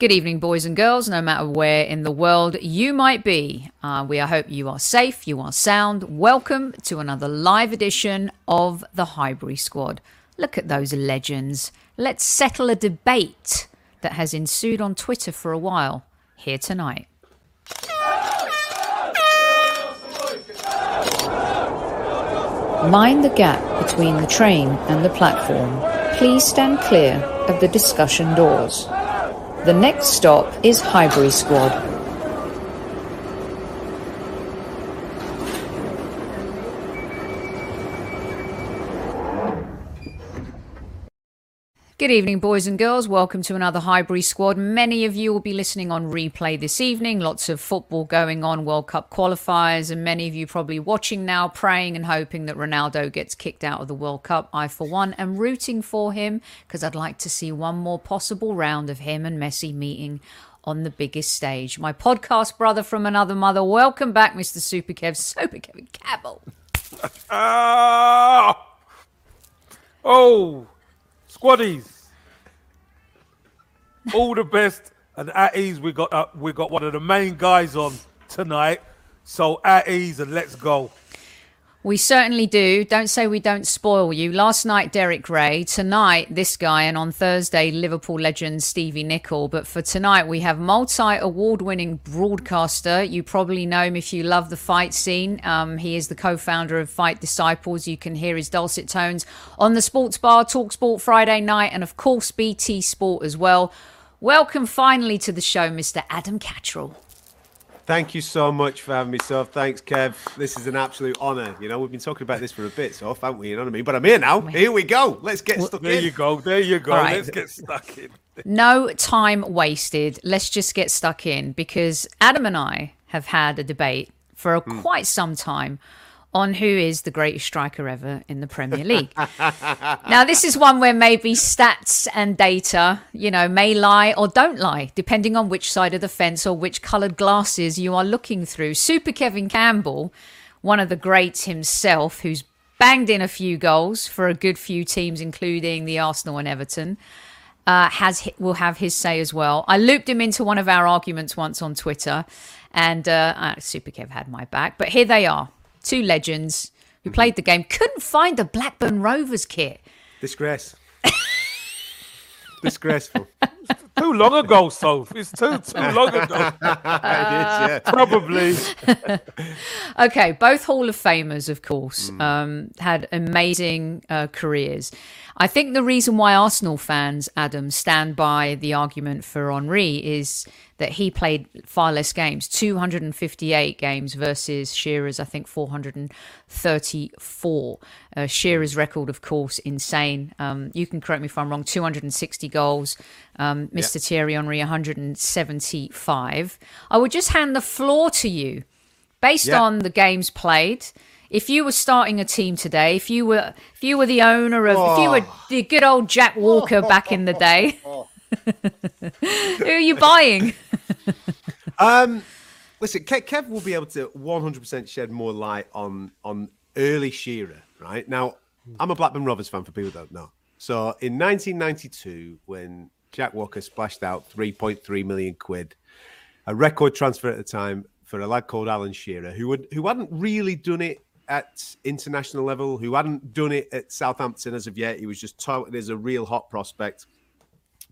Good evening, boys and girls, no matter where in the world you might be. Uh, we hope you are safe, you are sound. Welcome to another live edition of the Highbury Squad. Look at those legends. Let's settle a debate that has ensued on Twitter for a while here tonight. Mind the gap between the train and the platform. Please stand clear of the discussion doors. The next stop is Highbury Squad. Good evening, boys and girls. Welcome to another Highbury Squad. Many of you will be listening on replay this evening. Lots of football going on, World Cup qualifiers, and many of you probably watching now, praying and hoping that Ronaldo gets kicked out of the World Cup. I, for one, am rooting for him because I'd like to see one more possible round of him and Messi meeting on the biggest stage. My podcast brother from another mother, welcome back, Mr. Super Kev, Super Kevin Campbell. Ah! Oh, squaddies! All the best, and at ease. We got uh, we got one of the main guys on tonight, so at ease and let's go. We certainly do. Don't say we don't spoil you. Last night, Derek Rae. Tonight, this guy. And on Thursday, Liverpool legend Stevie Nicol. But for tonight, we have multi award winning broadcaster. You probably know him if you love the fight scene. Um, he is the co founder of Fight Disciples. You can hear his dulcet tones on the Sports Bar, Talk Sport Friday night, and of course, BT Sport as well. Welcome finally to the show, Mr. Adam Catterall. Thank you so much for having me, Soph. Thanks, Kev. This is an absolute honour. You know, we've been talking about this for a bit, Soph, haven't we? You know what I mean? But I'm here now. Here we go. Let's get stuck There in. There you go. There you go. All right. Let's get stuck in. No time wasted. Let's just get stuck in because Adam and I have had a debate for a, hmm. quite some time on who is the greatest striker ever in the Premier League. now, this is one where maybe stats and data, you know, may lie or don't lie, depending on which side of the fence or which coloured glasses you are looking through. Super Kevin Campbell, one of the greats himself, who's banged in a few goals for a good few teams, including the Arsenal and Everton uh, has will have his say as well. I looped him into one of our arguments once on Twitter, and uh, uh, Super Kev had my back. But here they are, two legends who played the game. Couldn't find the Blackburn Rovers kit. Disgrace. Disgraceful. Too long ago, Soph. It's too too long ago. it is, yeah. Probably. Okay, both Hall of Famers, of course, um, had amazing uh, careers. I think the reason why Arsenal fans, Adam, stand by the argument for Henry is that he played far less games 258 games versus Shearer's, I think, 434. Uh, Shearer's record, of course, insane. Um, you can correct me if I'm wrong 260 goals. Um, Mr. Thierry Henry, 175. I would just hand the floor to you based Yeah. on the games played if you were starting a team today if you were if you were the owner of if you were the good old jack walker back in the day who are you buying Um, listen, Kev, Kev will be able to 100% shed more light on on early Shearer, right? Now, I'm a Blackburn Rovers fan for people who don't know. So in 1992, when Jack Walker splashed out 3.3 million quid, a record transfer at the time for a lad called Alan Shearer, who would who hadn't really done it at international level, who hadn't done it at Southampton as of yet. He was just touted as a real hot prospect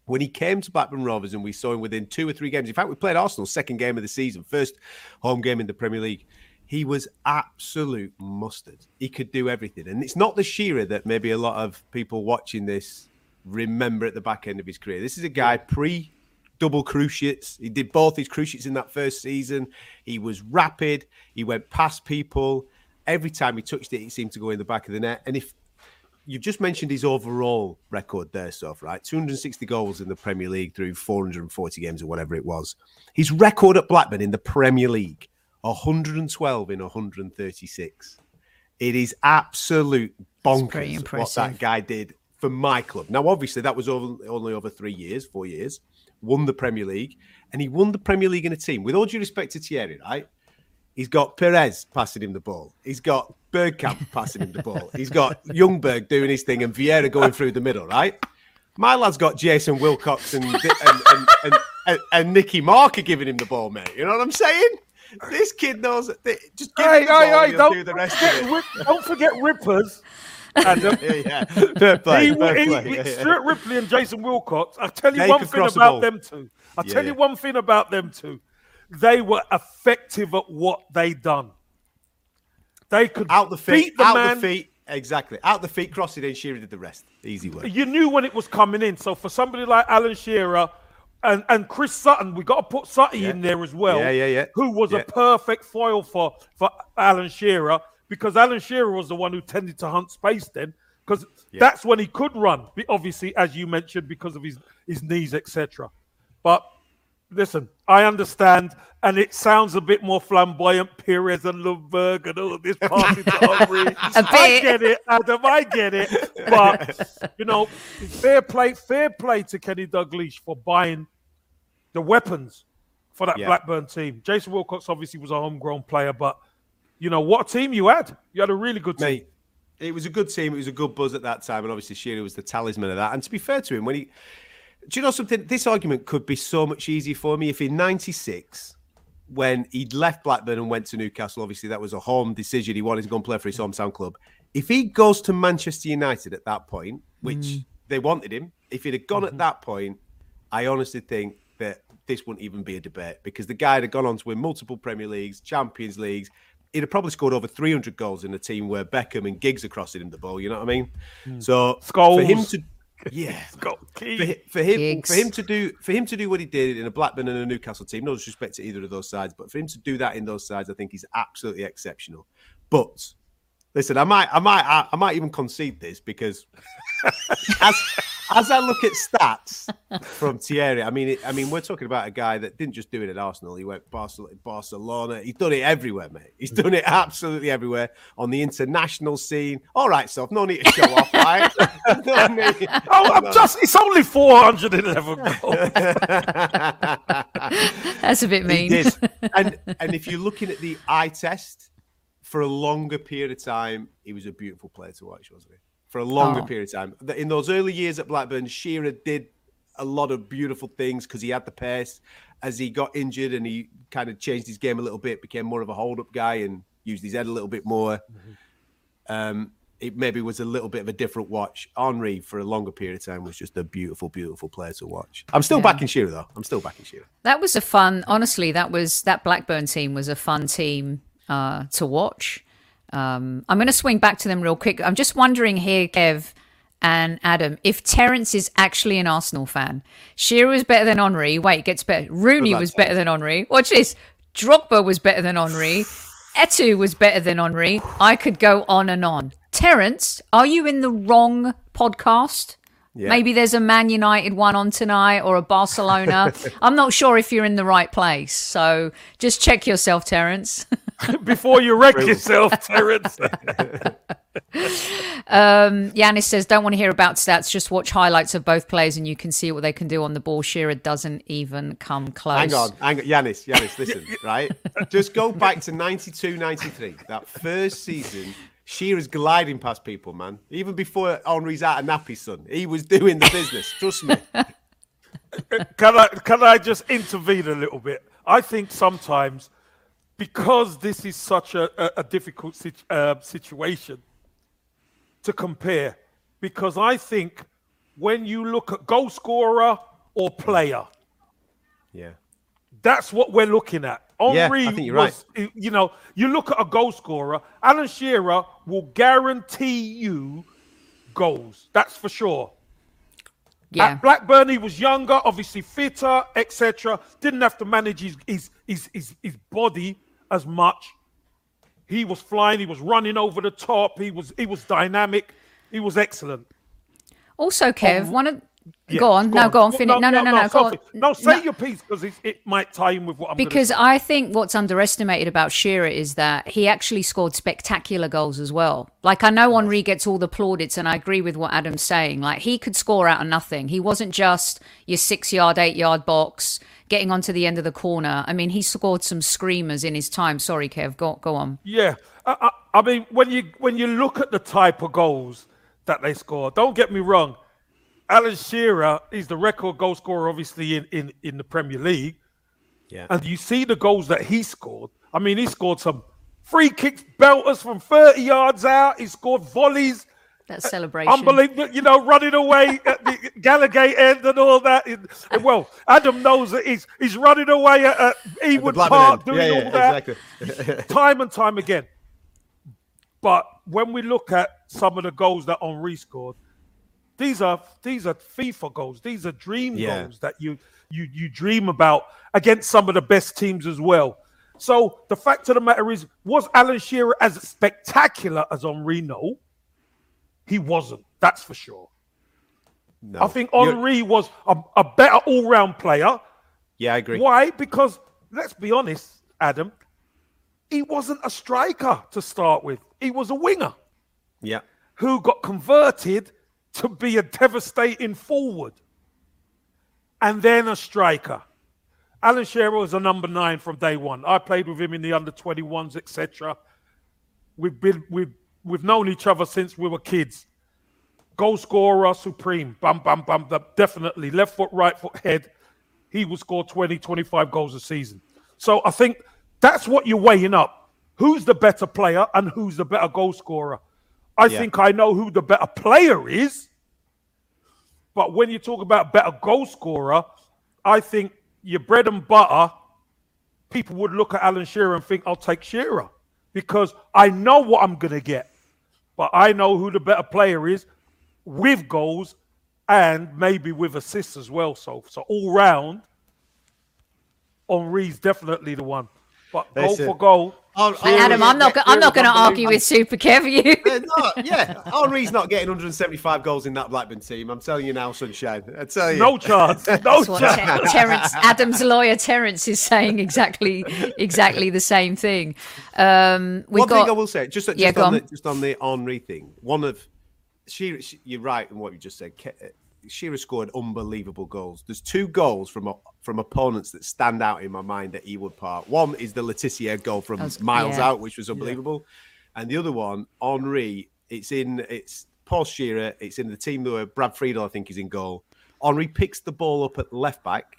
when he came to Blackburn Rovers and we saw him within two or three games. In fact, we played Arsenal's second game of the season, first home game in the Premier League. He was absolute mustard. He could do everything. And it's not the Shearer that maybe a lot of people watching this remember at the back end of his career. This is a guy pre double cruciates. He did both his cruciates in that first season. He was rapid. He went past people. Every time he touched it, it seemed to go in the back of the net. And if you've just mentioned his overall record there, stuff right? 260 goals in the Premier League through 440 games or whatever it was. His record at Blackburn in the Premier League, 112 in 136. It is absolute bonkers what that guy did for my club. Now, obviously, that was only over three years, four years. Won the Premier League, and he won the Premier League in a team. With all due respect to Thierry, right? He's got Pires passing him the ball. He's got Bergkamp passing him the ball. He's got Ljungberg doing his thing and Vieira going through the middle, right? My lad's got Jason Wilcox and and, and, and, and, and Nicky Marker giving him the ball, mate. You know what I'm saying? This kid knows. That just give Hey, him the ball, hey, hey! he'll Don't, do the rest forget of it. Don't forget Rippers. And um, Yeah, yeah. Fair play. he, fair he, play. he- Yeah, yeah. Stuart Ripley and Jason Wilcox. I'll tell you They one thing about them two. I'll Yeah, tell you one thing about them two. They were effective at what they done. They could Out the feet, beat the out man. the feet. Exactly. Out the feet, cross it in. Shearer did the rest. Easy work. You knew when it was coming in. So for somebody like Alan Shearer and, and Chris Sutton, we got to put Sutton Yeah. in there as well. Yeah, yeah, yeah. Who was Yeah. a perfect foil for for Alan Shearer because Alan Shearer was the one who tended to hunt space then because that's when he could run. Obviously, as you mentioned, because of his his knees, etc. But listen, I understand, and it sounds a bit more flamboyant, Pires and Ljungberg and all of this passing to Henry. I get it, Adam, I get it. But you know, fair play, fair play to Kenny Dalglish for buying the weapons for that Yeah. Blackburn team. Jason Wilcox obviously was a homegrown player, but you know what team you had. You had a really good team. Mate, it was a good team. It was a good buzz at that time, and obviously Shearer was the talisman of that. And to be fair to him, when he, do you know something? This argument could be so much easier for me if in '96, when he'd left Blackburn and went to Newcastle, obviously that was a home decision. He wanted to go and play for his mm. hometown club. If he goes to Manchester United at that point, which mm. they wanted him, if he'd have gone at mm-hmm. that point, I honestly think that this wouldn't even be a debate because the guy had gone on to win multiple Premier Leagues, Champions Leagues. He'd have probably scored over 300 goals in a team where Beckham and Giggs are crossing him the ball. You know what I mean? Mm. So for him to, yeah, Got for, key. hi- for him Giggs. for him to do for him to do what he did in a Blackburn and a Newcastle team, no disrespect to either of those sides, but for him to do that in those sides, I think he's absolutely exceptional. But listen, I might I might I, I might even concede this because as as I look at stats from Thierry, I mean it, I mean we're talking about a guy that didn't just do it at Arsenal, he went Barcelona, Barcelona. He's done it everywhere, mate. He's done it absolutely everywhere on the international scene. All right, so no need to show off, right? No need- Oh, I'm just, it's only 411 goals. That's a bit mean. did. and and if you're looking at the eye test for a longer period of time, he was a beautiful player to watch, wasn't he? For a longer Oh. period of time. In those early years at Blackburn, Shearer did a lot of beautiful things because he had the pace. As he got injured and he kind of changed his game a little bit, became more of a hold-up guy and used his head a little bit more. Um, it maybe was a little bit of a different watch. Henry, for a longer period of time, was just a beautiful, beautiful player to watch. I'm still Yeah. backing Shearer though. I'm still backing Shearer. That was a fun. Honestly, that was that Blackburn team was a fun team uh, to watch. Um, I'm going to swing back to them real quick. I'm just wondering here, Kev and Adam, if Terence is actually an Arsenal fan. Shearer was better than Henry. Wait, it gets better. Rooney was better than Henry. Watch this. Drogba was better than Henry. Eto'o was better than Henry. I could go on and on. Terence, are you in the wrong podcast? Yeah. Maybe there's a Man United one on tonight or a Barcelona. I'm not sure if you're in the right place. So just check yourself, Terence. Before you wreck yourself, Terence. Um, Yanis says, don't want to hear about stats. Just watch highlights of both players and you can see what they can do on the ball. Shearer doesn't even come close. Hang on, hang on. Yanis, Yanis, listen, right? Just go back to 92, 93. That first season, Shearer's gliding past people, man. Even before Henry's out of nappy, son. He was doing the business. Trust me. can I can I just intervene a little bit? I think sometimes because this is such a, a, a difficult sit, uh, situation to compare, because I think when you look at goal scorer or player, Yeah. that's what we're looking at. Yeah, Henry I think you're was, you know, you look at a goal scorer, Alan Shearer will guarantee you goals. That's for sure. Yeah. At Blackburn, he was younger, obviously fitter, etc. Didn't have to manage his, his his his his body as much. He was flying. He was running over the top. He was he was dynamic. He was excellent. Also, Kev, um, one of. Yeah, go on. no, go on. Finish. No, no, no, no. Go on. No, say No. your piece because it, it might tie in with what I'm Because. I think what's underestimated about Shearer is that he actually scored spectacular goals as well. Like I know Henry gets all the plaudits, and I agree with what Adam's saying. Like he could score out of nothing. He wasn't just your six yard, eight yard box getting onto the end of the corner. I mean, he scored some screamers in his time. Sorry, Kev. Go go on. Yeah, I, I, I mean, when you when you look at the type of goals that they score, don't get me wrong. Alan Shearer is the record goal scorer, obviously in, in in the Premier League. Yeah. And you see the goals that he scored. I mean, he scored some free kicks, belters from 30 yards out. He scored volleys. That uh, celebration. Unbelievable, you know, running away at the Gallowgate end and all that. And, well, Adam knows that he's he's running away at, at Ewood Blackburn Park end. doing Yeah, all yeah, that exactly. time and time again. But when we look at some of the goals that Henry scored, these are these are FIFA goals. These are dream Yeah. goals that you you you dream about against some of the best teams as well. So the fact of the matter is, was Alan Shearer as spectacular as Henry? No, he wasn't. That's for sure. No. I think You're- Henry was a, a better all-round player. Yeah, I agree. Why? Because let's be honest, Adam, he wasn't a striker to start with. He was a winger Yeah. who got converted to be a devastating forward and then a striker. Alan Shearer was a number nine from day one. I played with him in the under 21s, etc. We've been we've we've known each other since we were kids. Goal scorer supreme. Bum bum bum. Definitely left foot, right foot, head. He will score 20, 25 goals a season. So I think that's what you're weighing up. Who's the better player and who's the better goal scorer? I Yeah. think I know who the better player is. But when you talk about better goal scorer, I think your bread and butter, people would look at Alan Shearer and think, I'll take Shearer because I know what I'm going to get. But I know who the better player is with goals and maybe with assists as well. So, so all round, Henry's definitely the one. But goal for goal, And Adam, I'm not. go- I'm not going to argue with Super Kev. You. No, yeah, Henry's not getting 175 goals in that Blackburn team. I'm telling you now, sunshine. I tell you, no chance. No chance. Ter- Terence, Adam's lawyer Terence is saying exactly, exactly the same thing. Um, we One got. thing I will say, just, just, Yeah, on, on. the, just on the Henry thing, one of she, she, you're right in what you just said. Ke- Shearer scored unbelievable goals. There's two goals from from opponents that stand out in my mind at Ewood Park. One is the Le Tissier goal from was- miles yeah. out, which was unbelievable, and the other one, Henry. It's in it's Paul Shearer. It's in the team where Brad Friedel, I think, is in goal. Henry picks the ball up at left back.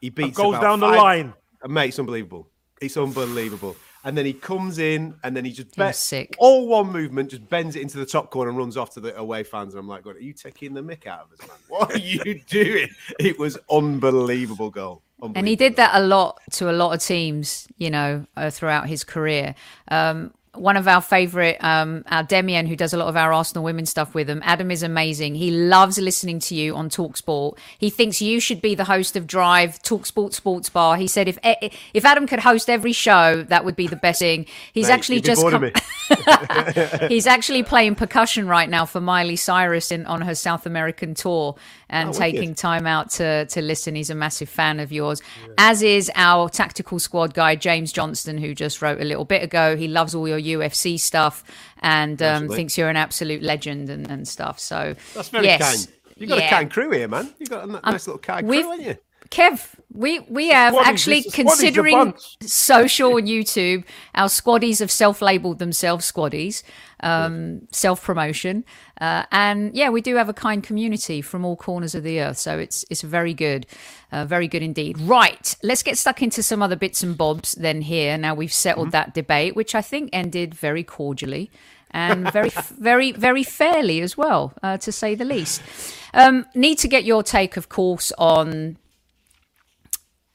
He beats goes about down the line. uh, Mate, it's unbelievable. It's unbelievable. And then he comes in and then he just bends sick. all one movement, just bends it into the top corner and runs off to the away fans. And I'm like, God, are you taking the mick out of us, man? What are you doing? It was unbelievable goal. and he did that a lot to a lot of teams, you know, uh, throughout his career. Um, one of our favorite, um, our Demian, who does a lot of our Arsenal women stuff with them. Adam is amazing. He loves listening to you on Talk Sport. He thinks you should be the host of Drive Talk Sport Sports Bar. He said if eh, if Adam could host every show, that would be the best thing. He's Mate, actually just come. He's actually playing percussion right now for Miley Cyrus in on her South American tour and Oh, wicked. taking time out to to listen. He's a massive fan of yours, as is our tactical squad guy James Johnston, who just wrote a little bit ago. He loves all your UFC stuff and um, thinks you're an absolute legend and, and stuff. So That's very yes, kind. You've got yeah. a kind crew here, man. You've got a nice little kind crew, haven't you? Kev, we we have squaddies, actually it's a squaddies, a considering social and YouTube, our squaddies have self-labeled themselves squaddies, um, self-promotion, uh, and yeah, we do have a kind community from all corners of the earth. So it's it's very good, uh, very good indeed. Right, let's get stuck into some other bits and bobs then. Here now we've settled that debate, which I think ended very cordially. and very, very, very fairly as well, uh, to say the least. Um, need to get your take, of course, on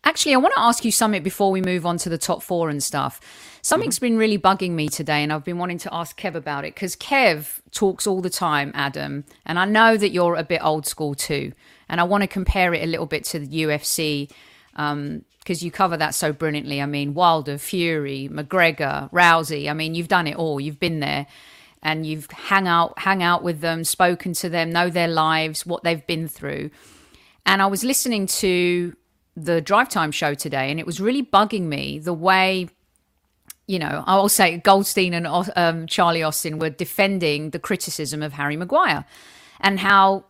Actually, I want to ask you something before we move on to the top four and stuff. Something's mm-hmm. been really bugging me today, and I've been wanting to ask Kev about it because Kev talks all the time, Adam, and I know that you're a bit old school too. And I want to compare it a little bit to the UFC because um, you cover that so brilliantly. I mean, Wilder, Fury, McGregor, Rousey. I mean, you've done it all. You've been there, and you've hang out, hang out with them, spoken to them, know their lives, what they've been through. And I was listening to the drive time show today, and it was really bugging me the way, you know, I will say Goldstein and um, Charlie Austin were defending the criticism of Harry Maguire and how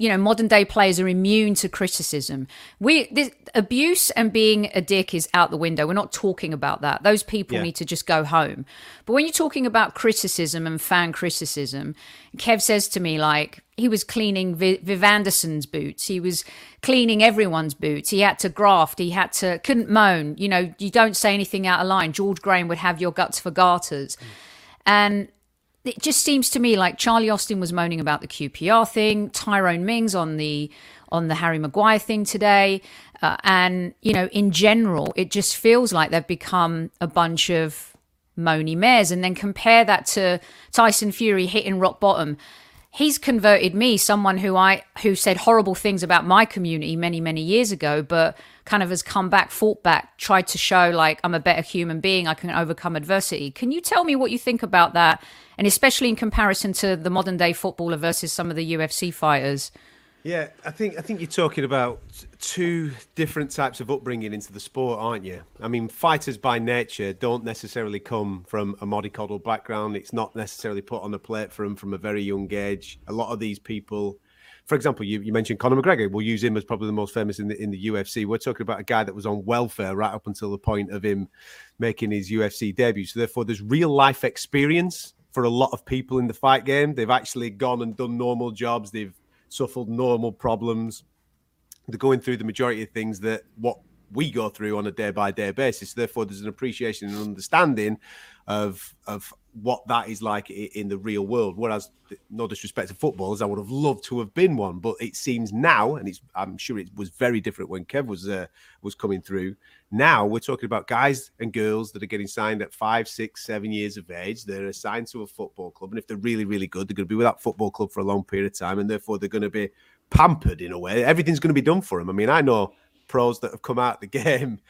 you know modern day players are immune to criticism. We this abuse and being a dick is out the window. We're not talking about that. Those people Yeah. need to just go home. But when you're talking about criticism and fan criticism kev says to me like he was cleaning v- viv anderson's boots. He was cleaning everyone's boots. He had to graft. He had to couldn't moan. You know you don't say anything out of line. George graham would have your guts for garters. And it just seems to me like Charlie Austin was moaning about the QPR thing, Tyrone Mings on the on the Harry Maguire thing today, uh, and you know, in general, it just feels like they've become a bunch of moany mares. And then compare that to Tyson Fury hitting rock bottom. He's converted me, someone who I who said horrible things about my community many many years ago, but kind of has come back, fought back, tried to show like I'm a better human being, I can overcome adversity. Can you tell me what you think about that? And especially in comparison to the modern day footballer versus some of the UFC fighters. Yeah, I think I think you're talking about two different types of upbringing into the sport, aren't you? I mean, fighters by nature don't necessarily come from a mollycoddle background. It's not necessarily put on a plate for them from a very young age. A lot of these people, for example, you, you mentioned Conor McGregor. We'll use him as probably the most famous in the in the UFC. We're talking about a guy that was on welfare right up until the point of him making his UFC debut. So therefore, there's real life experience for a lot of people in the fight game. They've actually gone and done normal jobs. They've suffered normal problems. They're going through the majority of things that what we go through on a day by day basis. Therefore, there's an appreciation and understanding of of what that is like in the real world. Whereas, no disrespect to footballers, I would have loved to have been one, but it seems now, and it's I'm sure it was very different when Kev was uh, was coming through. Now we're talking about guys and girls that are getting signed at five, six, seven years of age. They're assigned to a football club, and if they're really, really good, they're going to be with that football club for a long period of time, and therefore they're going to be pampered in a way. Everything's going to be done for them. I mean, I know pros that have come out the game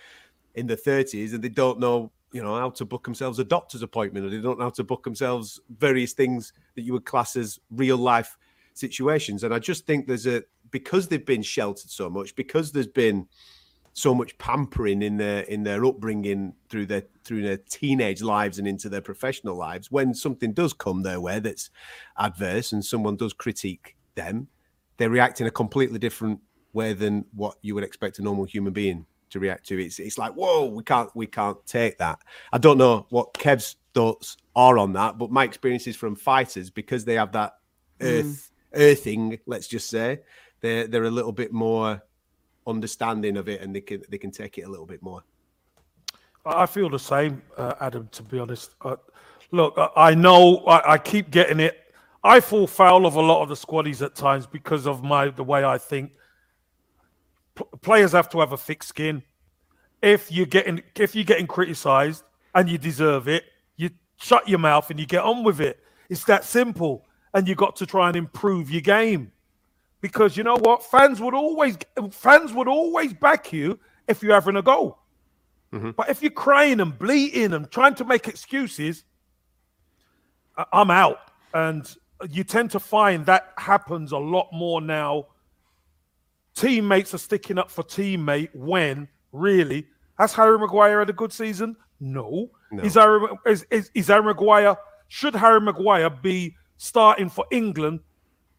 in the 30s and they don't know, you know, how to book themselves a doctor's appointment or they don't know how to book themselves various things that you would class as real life situations. And I just think there's a because they've been sheltered so much, because there's been so much pampering in their in their upbringing through their through their teenage lives and into their professional lives when something does come their way that's adverse and someone does critique them they react in a completely different way than what you would expect a normal human being to react to it's it's like whoa we can't we can't take that i don't know what kev's thoughts are on that but my experiences from fighters because they have that earth earthing let's just say they're they're a little bit more understanding of it and they can they can take it a little bit more. I feel the same, uh, Adam. To be honest, uh, look, I, I know I, I keep getting it. I fall foul of a lot of the squaddies at times because of my the way I think. P- players have to have a thick skin. If you're getting if you're getting criticised and you deserve it, you shut your mouth and you get on with it. It's that simple. And you got to try and improve your game because you know what fans would always fans would always back you if you're having a go mm-hmm. but if you're crying and bleating and trying to make excuses i'm out and you tend to find that happens a lot more now teammates are sticking up for teammate when really has harry maguire had a good season no, No. Is, harry, is, is, is harry maguire should harry maguire be starting for england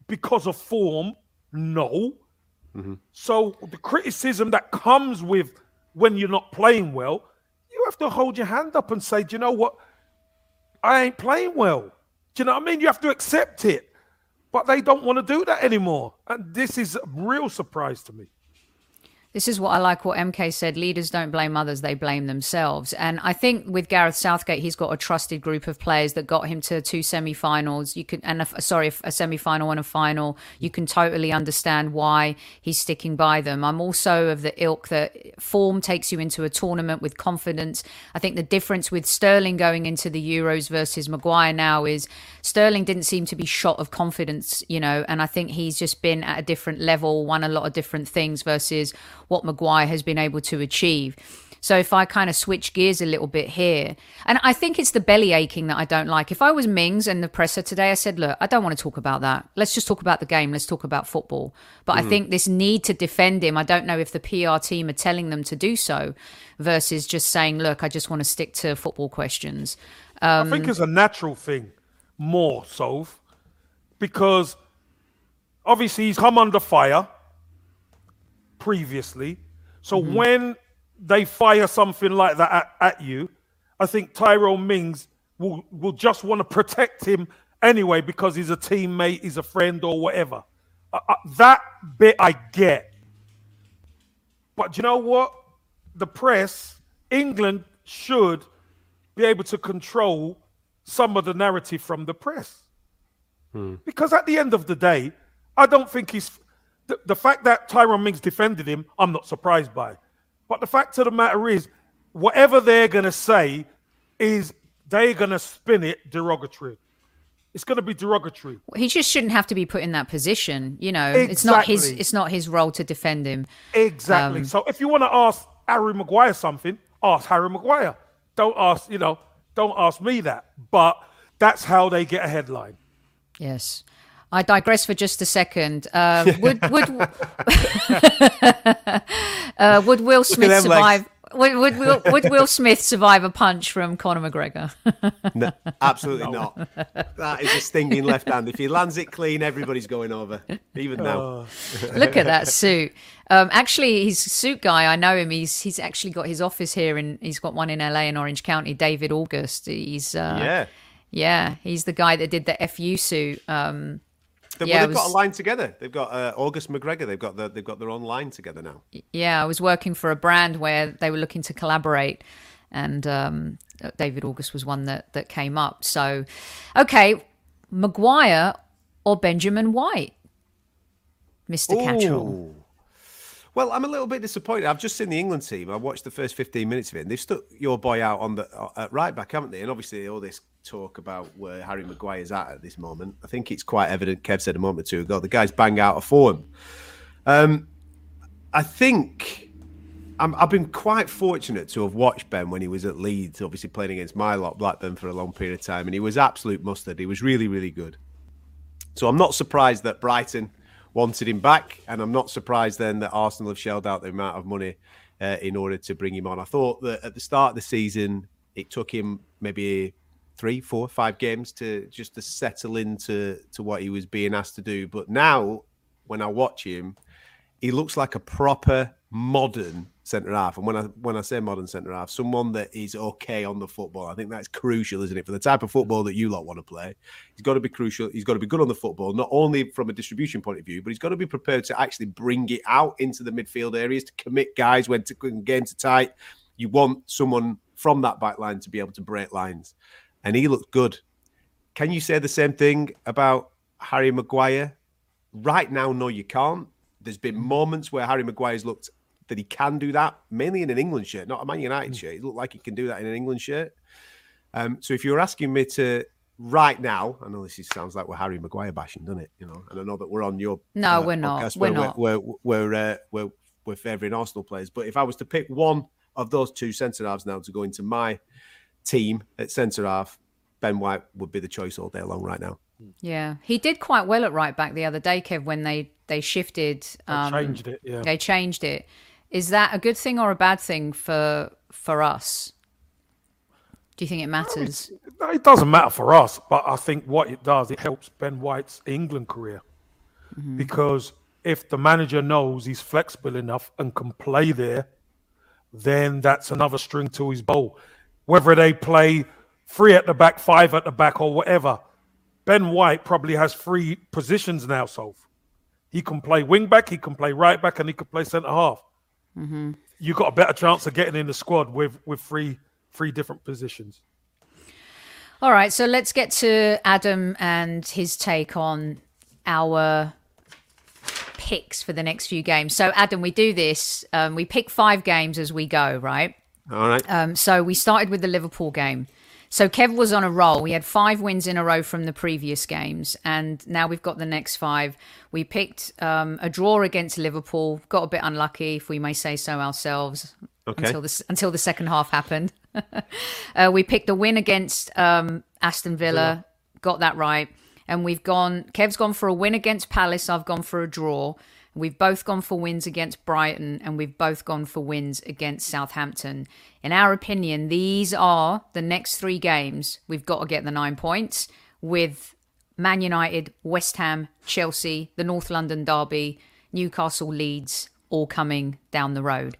because of form no. Mm-hmm. So the criticism that comes with when you're not playing well, you have to hold your hand up and say, Do you know what? I ain't playing well. Do you know what I mean? You have to accept it. But they don't want to do that anymore. And this is a real surprise to me. This is what I like what MK said leaders don't blame others, they blame themselves. And I think with Gareth Southgate, he's got a trusted group of players that got him to two semi finals. You can, and a, sorry, a semi final and a final. You can totally understand why he's sticking by them. I'm also of the ilk that form takes you into a tournament with confidence. I think the difference with Sterling going into the Euros versus Maguire now is Sterling didn't seem to be shot of confidence, you know, and I think he's just been at a different level, won a lot of different things versus what Maguire has been able to achieve. So if I kind of switch gears a little bit here, and I think it's the belly aching that I don't like. If I was Mings and the presser today, I said, look, I don't want to talk about that. Let's just talk about the game. Let's talk about football. But I mm. think this need to defend him, I don't know if the PR team are telling them to do so versus just saying, look, I just want to stick to football questions. I think um, it's a natural thing more so because obviously he's come under fire previously. So when they fire something like that at, at you, I think Tyrone Mings will will just want to protect him anyway because he's a teammate, he's a friend, or whatever. Uh, uh, that bit I get, but do you know what? The press, England should be able to control some of the narrative from the press. Because at the end of the day, I don't think he's the, the fact that Tyrone Mings defended him, I'm not surprised by. But the fact of the matter is, whatever they're gonna say is they're gonna spin it derogatory. It's gonna be derogatory. He just shouldn't have to be put in that position. You know, it's not his it's not his role to defend him. Exactly. Um, so if you want to ask Harry Maguire something, ask Harry Maguire. Don't ask, you know, don't ask me that. But that's how they get a headline. Yes. I digress for just a second. Uh, would would uh, would Will Smith survive? Would, would, Will, would Will Smith survive a punch from Conor McGregor? No, absolutely not. That is a stinging left hand. If he lands it clean, everybody's going over. Even now. Look at that suit. Um, actually, his suit guy, I know him. He's he's actually got his office here, and he's got one in LA in Orange County. David August. He's uh, yeah. yeah, he's the guy that did the FU suit. Um, They, Yeah, well, they've got a line together. They've got uh, August McGregor. They've got the, they've got their own line together now. yeah, I was working for a brand where they were looking to collaborate, and um, David August was one that that came up. So, okay, Maguire or Benjamin White, Mister Catterall. Well, I'm a little bit disappointed. I've just seen the England team. I watched the first 15 minutes of it, and they've stuck your boy out on the uh, at right back, haven't they? And obviously, all this talk about where Harry Maguire's at at this moment. I think it's quite evident. Kev said a moment or two ago, the guy's bang out of form. Um, I think I'm, I've been quite fortunate to have watched Ben when he was at Leeds, obviously playing against my lot, Blackburn, for a long period of time, and he was absolute mustard. He was really, really good. So I'm not surprised that Brighton wanted him back, and I'm not surprised then that Arsenal have shelled out the amount of money uh, in order to bring him on. I thought that at the start of the season, it took him maybe three, four, five games to just to settle into to what he was being asked to do. But now, when I watch him, he looks like a proper modern centre half. And when I when I say modern centre half, someone that is okay on the football. I think that's crucial, isn't it? For the type of football that you lot want to play, he's got to be crucial. He's got to be good on the football, not only from a distribution point of view, but he's got to be prepared to actually bring it out into the midfield areas to commit guys when to when games are tight. You want someone from that back line to be able to break lines, and he looked good. Can you say the same thing about Harry Maguire? Right now, no, you can't. There's been moments where Harry Maguire's looked that he can do that, mainly in an England shirt, not a Man United shirt. He looked like he can do that in an England shirt. Um, so if you're asking me to right now, I know this is, sounds like we're Harry Maguire bashing, doesn't it? You know, and I know that we're on your No, uh, we're not. podcast We're where not. We're we're we're, uh, we're, we're favouring Arsenal players, but if I was to pick one of those two centre halves now to go into my team at centre half, Ben White would be the choice all day long right now. Yeah, he did quite well at right back the other day, Kev, when they they shifted. Um, Changed it, yeah. They changed it. Is that a good thing or a bad thing for for us? Do you think it matters? No, it doesn't matter for us, but I think what it does, it helps Ben White's England career. Mm-hmm. Because if the manager knows he's flexible enough and can play there, then that's another string to his bow. Whether they play three at the back, five at the back, or whatever, Ben White probably has three positions now, so he can play wing back, he can play right back, and he can play centre half. You got a better chance of getting in the squad with with three three different positions. All right, so let's get to Adam and his take on our picks for the next few games. So, Adam, we do this. Um, we pick five games as we go, right? All right. Um, so we started with the Liverpool game. So Kev was on a roll. We had five wins in a row from the previous games, and now we've got the next five. We picked um, a draw against Liverpool. Got a bit unlucky, if we may say so ourselves, Okay. until the until the second half happened. uh, we picked a win against um, Aston Villa. Got that right, and we've gone. Kev's gone for a win against Palace. I've gone for a draw. We've both gone for wins against Brighton and we've both gone for wins against Southampton. In our opinion, these are the next three games. We've got to get the nine points with Man United, West Ham, Chelsea, the North London Derby, Newcastle, Leeds, all coming down the road.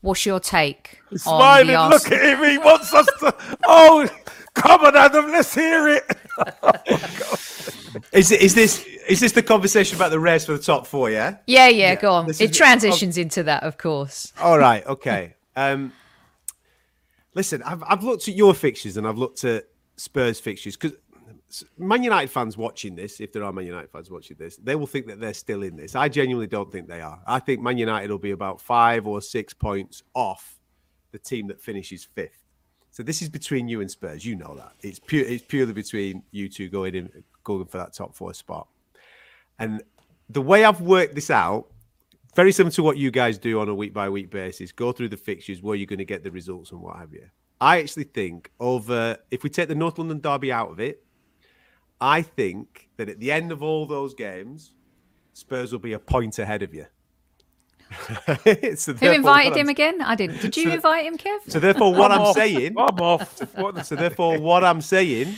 What's your take? He's smiling. Look at him. He wants us to. Oh, come on, Adam. Let's hear it. Is is this is this the conversation about the race for the top four? Yeah. Yeah, yeah, go on. this It is- transitions into that, of course. All right. Okay. Um, listen, I've I've looked at your fixtures and I've looked at Spurs fixtures because Man United fans watching this, if there are Man United fans watching this, they will think that they're still in this. I genuinely don't think they are. I think Man United will be about five or six points off the team that finishes fifth. So this is between you and Spurs. You know that it's pure. It's purely between you two going in, going for that top four spot. And the way I've worked this out, very similar to what you guys do on a week by week basis, go through the fixtures where you're going to get the results and what have you. I actually think over if we take the North London Derby out of it, I think that at the end of all those games, Spurs will be a point ahead of you. so Who invited him I'm- again? I didn't. Did you So- invite him, Kev? So therefore, what I'm I'm saying, I'm off. So therefore, what I'm saying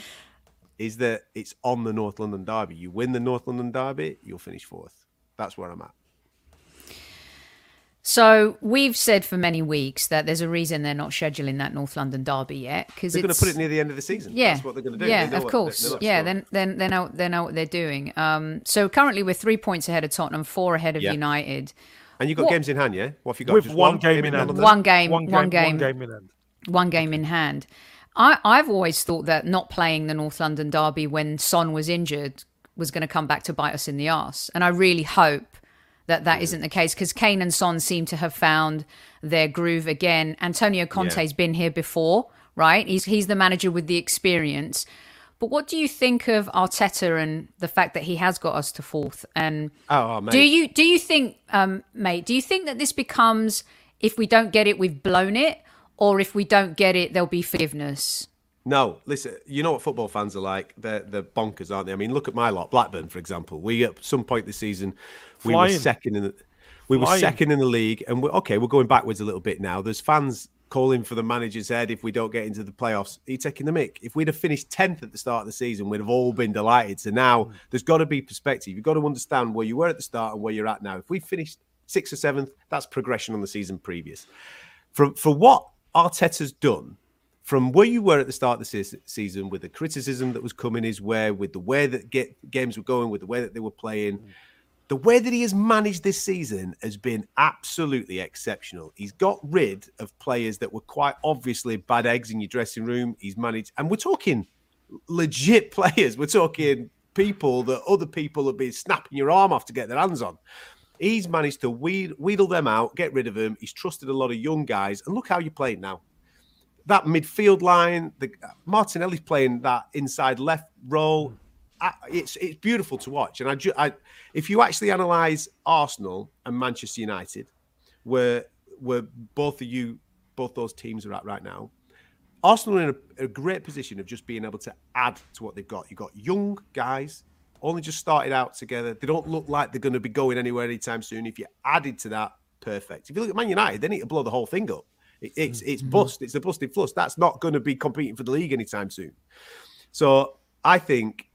is that it's on the North London Derby. You win the North London Derby, you'll finish fourth. That's where I'm at. So we've said for many weeks that there's a reason they're not scheduling that North London derby yet because They're going to put it near the end of the season. yeah, That's what they're going to do. They yeah, know of what- course, they know what's yeah. going Then then they know they know what they're doing. Um, so currently we're three points ahead of Tottenham, four ahead of Yeah. United, And you've got What- games in hand, yeah? What have you got? With Just one game in Maybe hand. one game, one, One game, game. One game in hand. one game in hand. I, I've always thought that not playing the North London derby when Son was injured was going to come back to bite us in the arse, and I really hope that that isn't the case because Kane and Son seem to have found their groove again. Antonio Conte's been here before, right? He's he's the manager with the experience. But what do you think of Arteta and the fact that he has got us to fourth? And Oh, oh, mate. do you do you think, um, mate? Do you think that this becomes if we don't get it, we've blown it, or if we don't get it, there'll be forgiveness? No, listen. You know what football fans are like? They're they're bonkers, aren't they? I mean, look at my lot, Blackburn, for example. We at some point this season, we Flying. were second in the we were second in the league, and we're okay. We're going backwards a little bit now. There's fans calling for the manager's head if we don't get into the playoffs. Are you taking the mick? If we'd have finished tenth at the start of the season, we'd have all been delighted. So now Mm. there's got to be perspective. You've got to understand where you were at the start and where you're at now. If we finished sixth or seventh, that's progression on the season previous. From for what Arteta's done, from where you were at the start of the se- season, with the criticism that was coming his way, with the way that get, games were going, with the way that they were playing, the way that he has managed this season has been absolutely exceptional. He's got rid of players that were quite obviously bad eggs in your dressing room. He's managed, and we're talking legit players. We're talking people that other people have been snapping your arm off to get their hands on. He's managed to weed, wheedle them out, get rid of them. He's trusted a lot of young guys, and look how you're playing now. That midfield line, the Martinelli's playing that inside left role. I, it's it's beautiful to watch. And I, ju- I, if you actually analyze Arsenal and Manchester United, where where both of you, both those teams are at right now, Arsenal are in a, a great position of just being able to add to what they've got. You've got young guys, only just started out together. They don't look like they're going to be going anywhere anytime soon. If you added to that, perfect. If you look at Man United, they need to blow the whole thing up. It, mm-hmm. it's it's bust. It's a busted flush. That's not going to be competing for the league anytime soon. So I think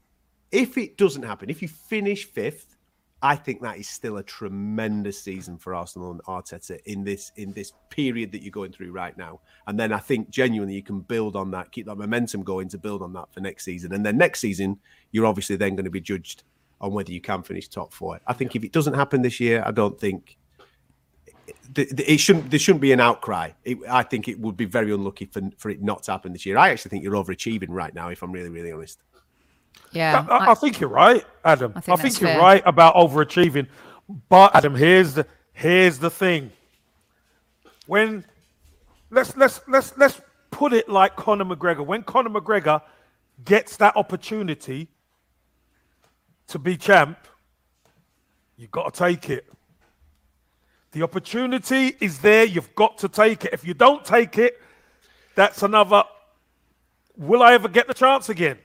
if it doesn't happen, if you finish fifth, I think that is still a tremendous season for Arsenal and Arteta in this in this period that you're going through right now. And then I think genuinely you can build on that, keep that momentum going to build on that for next season. And then next season, you're obviously then going to be judged on whether you can finish top four. I think if it doesn't happen this year, I don't think th- th- it shouldn't. There shouldn't be an outcry. It, I think it would be very unlucky for for it not to happen this year. I actually think you're overachieving right now. If I'm really really honest. Yeah, I, I, I think you're right, Adam. I think think, you're fair. right about overachieving. But Adam, here's the here's the thing. When let's let's let's let's put it like Conor McGregor. When Conor McGregor gets that opportunity to be champ, you've got to take it. The opportunity is there. You've got to take it. If you don't take it, that's another. Will I ever get the chance again?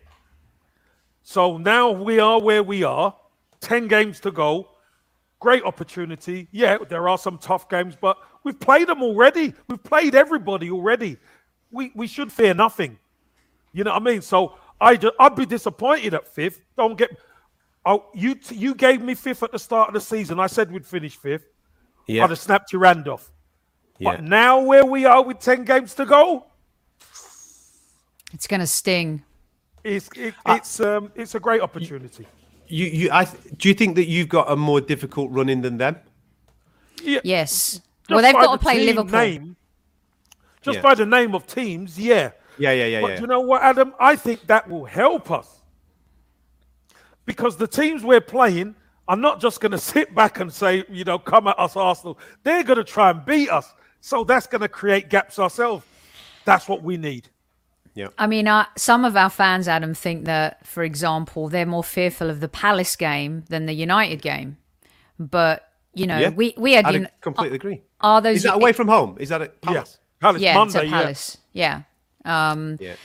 So now we are where we are. 10 games to go. Great opportunity. Yeah, there are some tough games, but we've played them already. We've played everybody already. We, we should fear nothing. You know what I mean? So I just, I'd be disappointed at fifth. Don't get. Oh, you t- you gave me fifth at the start of the season. I said we'd finish fifth. Yeah. I'd have snapped your hand off. yeah. But now where we are with ten games to go, It's going to sting. It's it, it's um it's a great opportunity. You, you, I, do you think that you've got a more difficult running than them? Yeah, Yes. just well, they've by got to the play Liverpool. Name, just Yeah. by the name of teams, yeah. Yeah, yeah, yeah, But yeah. you know what, Adam? I think that will help us because the teams we're playing are not just going to sit back and say, you know, come at us, Arsenal. They're going to try and beat us. So that's going to create gaps ourselves. That's what we need. I mean, uh, some of our fans, Adam, think that, for example, they're more fearful of the Palace game than the United game. But you know, yeah. we we had I un- completely agree. are those Is that away from home? Is that at Palace? Yeah, Palace yeah, Monday. to Palace, yeah. Um, Yeah.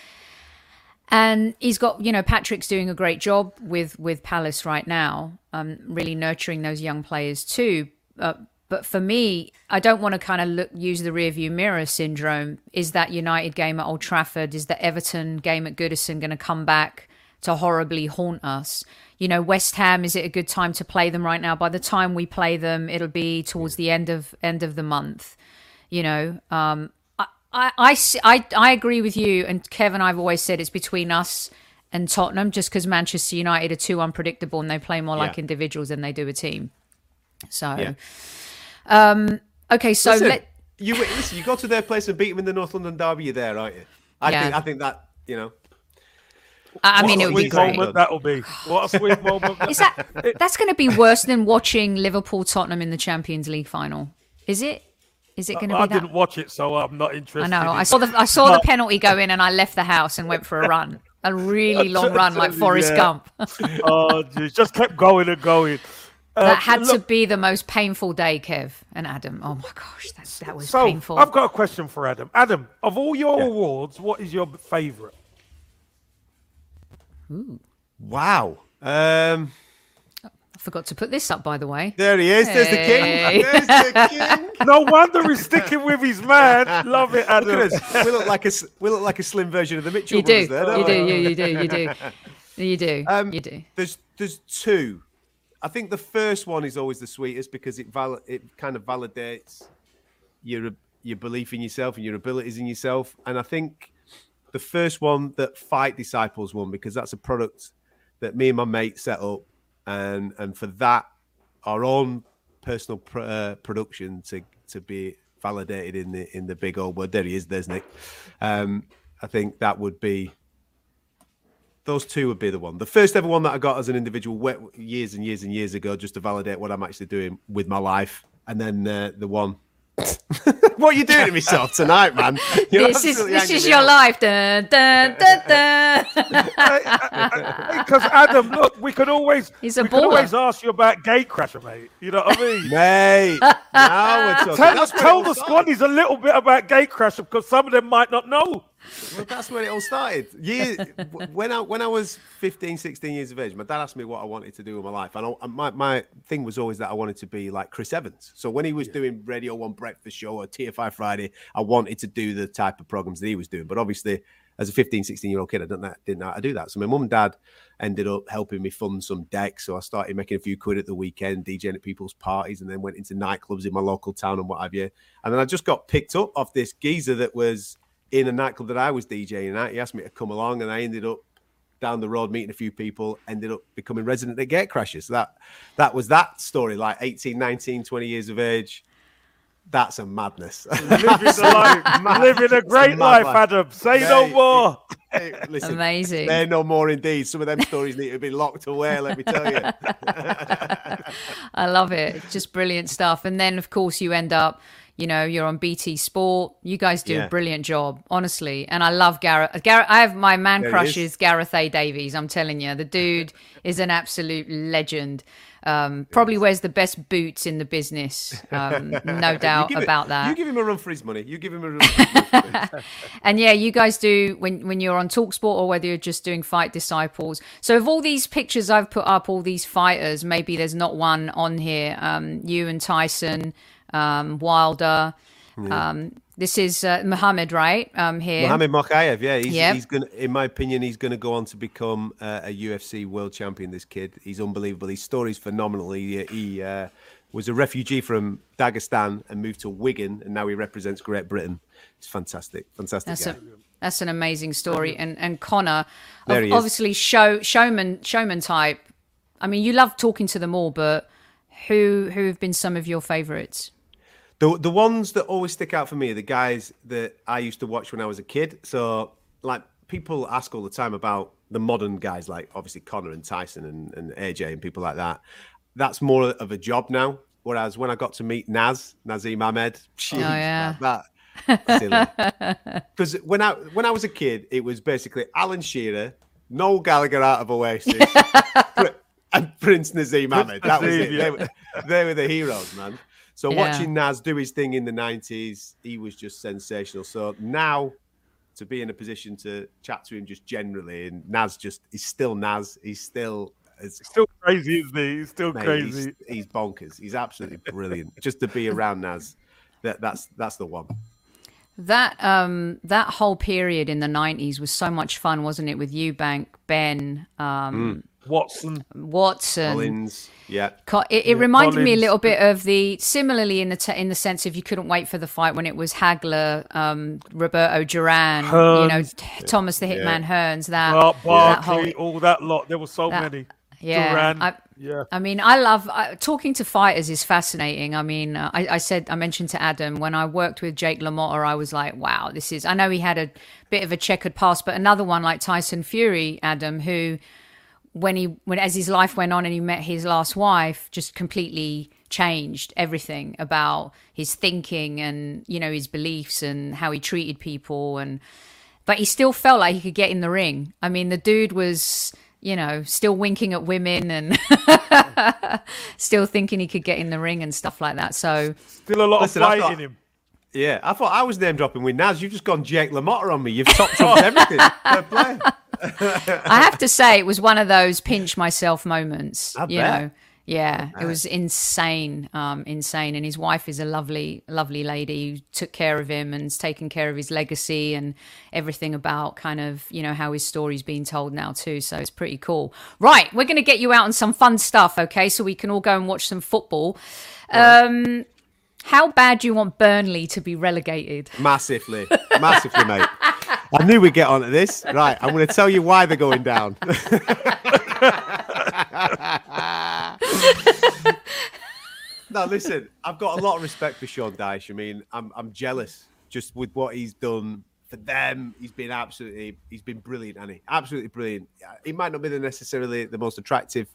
and he's got you know Patrick's doing a great job with with Palace right now, um, really nurturing those young players too. Uh, but for me, I don't want to kind of look use the rearview mirror syndrome. Is that United game at Old Trafford? Is the Everton game at Goodison going to come back to horribly haunt us? You know, West Ham. Is it a good time to play them right now? By the time we play them, it'll be towards the end of end of the month. You know, um, I, I, I, I, agree with you. And Kevin, I've always said it's between us and Tottenham, just because Manchester United are too unpredictable and they play more like individuals than they do a team. So, Yeah. Um, okay, so Listen, let you listen. You go to their place and beat them in the North London derby. You're there, aren't you? I Yeah. think. I think that you know. I I mean, it would be sweet great. moment that'll be. What a sweet moment. Is that that's going to be worse than watching Liverpool Tottenham in the Champions League final? Is it? Is it going to be I that? didn't watch it, so I'm not interested. I know. I saw the I saw the penalty go in, and I left the house and went for a run, a really long run, like Forrest Yeah. Gump. oh, geez, just kept going and going. Uh, That had to be the most painful day, Kev and Adam. Oh my gosh, that, that was So painful. I've got a question for Adam. Adam, of all your Yeah. awards, what is your favourite? Ooh. Wow. Um, I forgot to put this up, by the way. there he is. There's the king. There's the king. No wonder he's sticking with his man. Love it, Look Adam. at us. We look like a s- we look like a slim version of the Mitchell You do, brothers. There, don't you we? do, you, you do, you do, you do, Um, you do. There's there's two. I think the first one is always the sweetest because it val- it kind of validates your your belief in yourself and your abilities in yourself. And I think the first one that Fight Disciples won because that's a product that me and my mate set up, and and for that our own personal pr- uh, production to to be validated in the in the big old world. There he is. There's Nick. Um, I think that would be those two would be the one. The first ever one that I got as an individual years and years and years ago, just to validate what I'm actually doing with my life, and then uh, the one. what are you doing to myself tonight, man? You're This is this is your out. life. Dun, dun, dun, dun. Because Adam, look, we could always He's a we could always ask you about Gatecrasher, mate. You know what I mean? Mate, now we're talking. tell That's tell the squad started. squaddies a little bit about Gatecrasher because some of them might not know. Well, that's where it all started. Years, when I when I was 15, 16 years of age, my dad asked me what I wanted to do with my life, and I, my my thing was always that I wanted to be like Chris Evans. So when he was doing Radio One Breakfast Show or TFI Friday, I wanted to do the type of programs that he was doing. But obviously, as a 15, 16 year old kid, I didn't know, didn't know how to do that. So my mum and dad ended up helping me fund some decks. So I started making a few quid at the weekend, DJing at people's parties, and then went into nightclubs in my local town and what have you. And then I just got picked up off this geezer that was in a nightclub that I was DJing at. He asked me to come along, and I ended up down the road meeting a few people, ended up becoming resident at Gatecrashers. So that that was that story, like 18, 19, 20 years of age. That's a madness. Living the life, living a great mad life, life. Adam. Say no Mate, more. Hey, listen, Amazing. They're no more indeed. Some of them stories need to be locked away, let me tell you. I love it. Just brilliant stuff. And then, of course, you end up, you know, you're on BT Sport. You guys do Yeah. a brilliant job, honestly. And I love Gareth. Gareth, I have my man There crush is. is Gareth A. Davies. I'm telling you, the dude is an absolute legend. Um, probably wears the best boots in the business. Um, no doubt give it- about that. You give him a run for his money. You give him a run for his money. And yeah, you guys do when when you're on Talksport or whether you're just doing Fight Disciples. So of all these pictures I've put up, all these fighters, maybe there's not one on here. Um, you and Tyson, um, Wilder. Um, This is uh, Mohammed, right? Um, here. Mohammed Mokaev, yeah, he's, Yep. he's gonna, in my opinion, he's going to go on to become uh, a UFC world champion. This kid, he's unbelievable. His story's phenomenal. He, he uh, was a refugee from Dagestan and moved to Wigan, and now he represents Great Britain. It's fantastic, fantastic That's a that's an amazing story. And and Connor, There ob- he is. obviously show showman showman type. I mean, you love talking to them all, but who who have been some of your favourites? The the ones that always stick out for me are the guys that I used to watch when I was a kid. So like people ask all the time about the modern guys like obviously Connor and Tyson and, and AJ and people like that. That's more of a job now. Whereas when I got to meet Naz, Naseem Hamed, jeez, oh, yeah. that, because when I when I was a kid, it was basically Alan Shearer, Noel Gallagher out of Oasis, and Prince Naseem Hamed. That was it. They, were, they were the heroes, man. So Yeah. watching Naz do his thing in the nineties, he was just sensational. So now to be in a position to chat to him just generally, and Naz just he's still Naz. He's still as Still crazy, isn't he? He's still mate, crazy. He's, he's bonkers. He's absolutely brilliant. just to be around Naz, that that's that's the one. That um that whole period in the nineties was so much fun, wasn't it? With Eubank, Benn, um, Watson. Watson. Collins, yeah. Co- It, it reminded me a little bit of the similarly in the te- in the sense of you couldn't wait for the fight when it was Hagler, um, Roberto Duran, you know, Hearns. T- Thomas the Hitman Hearns. That Art that whole all that lot. There were so that- many. yeah. Duran. I, yeah. I mean, I love I, talking to fighters is fascinating. I mean, uh, I, I said I mentioned to Adam when I worked with Jake LaMotta, I was like, wow, this is. I know he had a bit of a checkered past, but another one like Tyson Fury, Adam, who when he when as his life went on and he met his last wife, just completely changed everything about his thinking and you know his beliefs and how he treated people and but he still felt like he could get in the ring. I mean, the dude was, you know, still winking at women and still thinking he could get in the ring and stuff like that. So, Still a lot Listen, of fight thought- in him. Yeah, I thought I was name dropping with Naz. You've just gone Jake LaMotta on me. You've top trumped everything. I have to say, it was one of those pinch myself moments. I you bet. know, yeah, it was insane, um, insane. And his wife is a lovely, lovely lady who took care of him and's taken care of his legacy and everything about kind of you know how his story's being told now too. So it's pretty cool. Right, we're going to get you out on some fun stuff, okay? So we can all go and watch some football. Um, how bad do you want Burnley to be relegated? Massively. Massively, mate. I knew we'd get onto this. Right, I'm going to tell you why they're going down. no, listen, I've got a lot of respect for Sean Dyche. I mean, I'm, I'm jealous just with what he's done for them. He's been absolutely, he's been brilliant, and he absolutely brilliant. He might not be the necessarily the most attractive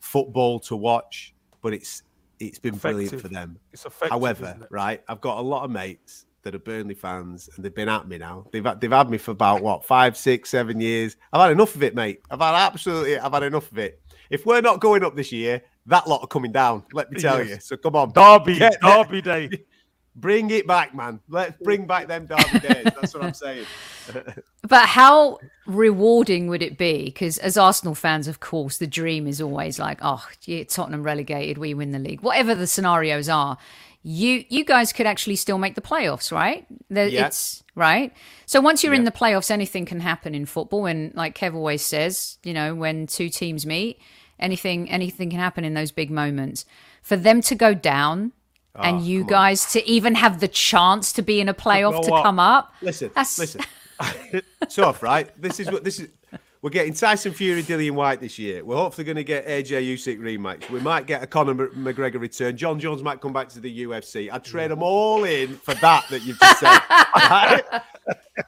football to watch, but it's it's been brilliant for them. It's effective. However, right, I've got a lot of mates that are Burnley fans, and they've been at me now. They've had, they've had me for about what five, six, seven years. I've had enough of it, mate. I've had absolutely, I've had enough of it. If we're not going up this year, that lot are coming down. Let me tell Yes. you. So come on, Derby, Get- Derby Day. bring it back, man. Let's bring back them derby days. That's what I'm saying. But how rewarding would it be? Because as Arsenal fans, of course, the dream is always like, oh, yeah, Tottenham relegated, we win the league. Whatever the scenarios are, you you guys could actually still make the playoffs, right? Yeah. It's right. So once you're in the playoffs, anything can happen in football. And like Kev always says, you know, when two teams meet, anything anything can happen in those big moments. For them to go down. Ah, and Oh, you come on. guys to even have the chance to be in a playoff to up. come up. Listen, That's- listen. Tough, right? This is what this is. We're getting Tyson Fury, Dillian Whyte this year. We're hopefully going to get AJ Usyk rematch. We might get a Conor M- McGregor return. Jon Jones might come back to the UFC. I'd trade them all in for that that you've just said. Right?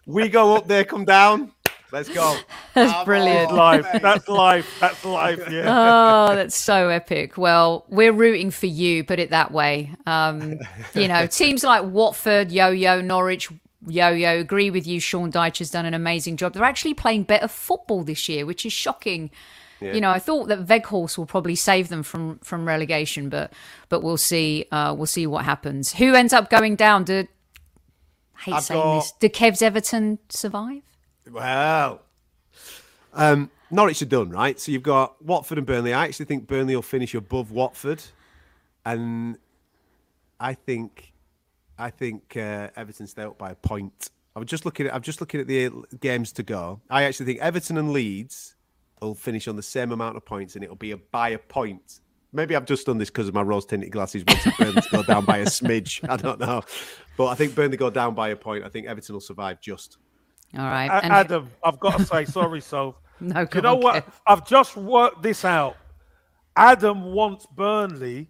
we go up there, come down. Let's go. That's brilliant. life. That's life. That's life. Yeah. Oh, that's so epic. Well, we're rooting for you, put it that way. Um, you know, teams like Watford, Yo Yo, Norwich, Yo Yo, agree with you. Sean Dyche has done an amazing job. They're actually playing better football this year, which is shocking. You know, I thought that Weghorst will probably save them from from relegation, but but we'll see. Uh, we'll see what happens. Who ends up going down? Do I hate I've saying got- this? Did Kev's Everton survive? Well, um, Norwich are done, right? So you've got Watford and Burnley. I actually think Burnley will finish above Watford, and I think I think uh, Everton stay up by a point. I'm just looking at. I'm just looking at the games to go. I actually think Everton and Leeds will finish on the same amount of points, and it'll be a by a point. Maybe I've just done this because of my rose tinted glasses. Wanted Burnley to go down by a smidge. I don't know, but I think Burnley go down by a point. I think Everton will survive just. All right. And- Adam, I've got to say sorry, so no, you know on, what? Kev. I've just worked this out. Adam wants Burnley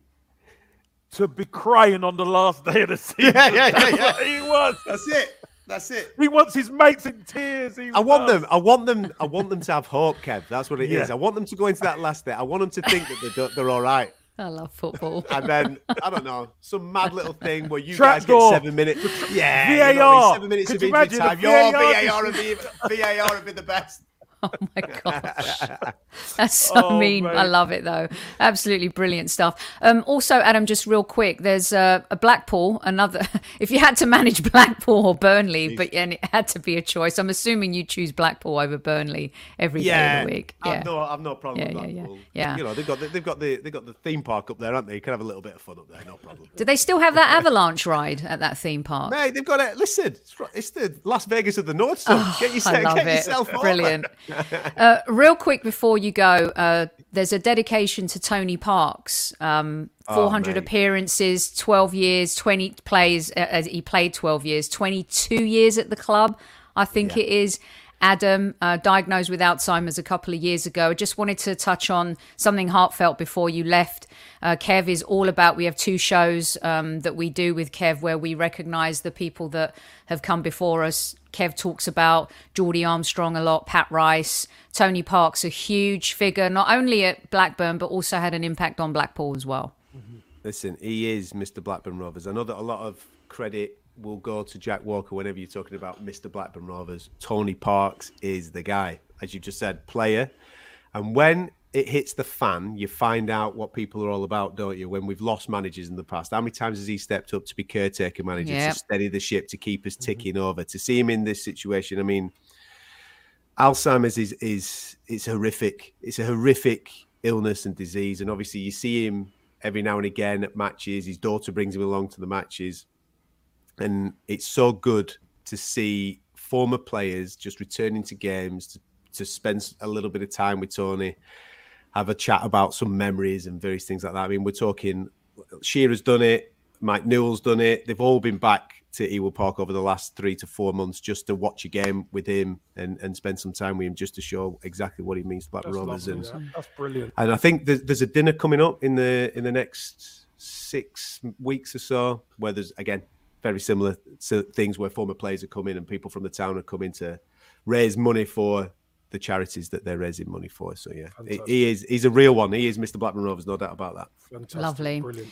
to be crying on the last day of the season. Yeah, yeah, yeah, yeah. he wants. That's it. That's it. He wants his mates in tears. He I want them. I want them. I want them to have hope, Kev. That's what it is. Yeah. I want them to go into that last day. I want them to think that they're, they're all right. I love football. And then I don't know some mad little thing where you Trap guys door. get seven minutes. Yeah, you know, VAR. seven minutes Could of you injury imagine time. Your VAR VAR VAR would be the best. Oh my gosh. That's so Oh, mean. I love it though. Absolutely brilliant stuff. Um, also, Adam, just real quick, there's uh, a Blackpool, another. If you had to manage Blackpool or Burnley, but and it had to be a choice, I'm assuming you choose Blackpool over Burnley every day Yeah, of the week. I've Yeah. no, I've no problem Yeah, with yeah, yeah. Yeah. You know, they've got the, they've got the they've got the theme park up there, haven't they? You can have a little bit of fun up there, no problem. Do they still have that avalanche ride at that theme park? Mate, they've got it. Listen, it's, the Las Vegas of the North. Son. get yourself, I love get yourself. Brilliant. uh, real quick before you go, uh, there's a dedication to Tony Parkes. Um, 400 mate. appearances, 12 years, 20 plays. Uh, he played 12 years, 22 years at the club. I think it is. Adam, uh, diagnosed with Alzheimer's a couple of years ago. I just wanted to touch on something heartfelt before you left. Uh, Kev is all about, we have two shows um, that we do with Kev where we recognize the people that have come before us. Kev talks about Geordie Armstrong a lot, Pat Rice, Tony Parkes, a huge figure, not only at Blackburn, but also had an impact on Blackpool as well. Mm-hmm. Listen, he is Mr. Blackburn Rovers. I know that a lot of credit will go to Jack Walker whenever you're talking about Mr. Blackburn Rovers. Tony Parkes is the guy, as you just said, player. And when it hits the fan, you find out what people are all about, don't you? When we've lost managers in the past, how many times has he stepped up to be caretaker manager Yep. to steady the ship, to keep us mm-hmm. ticking over? To see him in this situation, I mean, Alzheimer's is is it's horrific. It's a horrific illness and disease, and obviously you see him every now and again at matches. His daughter brings him along to the matches, and it's so good to see former players just returning to games to, to spend a little bit of time with Tony, have a chat about some memories and various things like that. I mean, we're talking Shearer's done it, Mike Newell's done it. They've all been back to Ewood Park over the last three to four months just to watch a game with him and, and spend some time with him just to show exactly what he means to Blackburn That's, Rovers. lovely, And, that. That's brilliant. and I think there's, there's a dinner coming up in the in the next six weeks or so, where there's again very similar to things where former players are coming and people from the town are coming to raise money for the charities that they're raising money for. So yeah, he, Fantastic. he is he's a real one. He is Mr. Blackburn Rovers, no doubt about that. Fantastic. Lovely. Brilliant.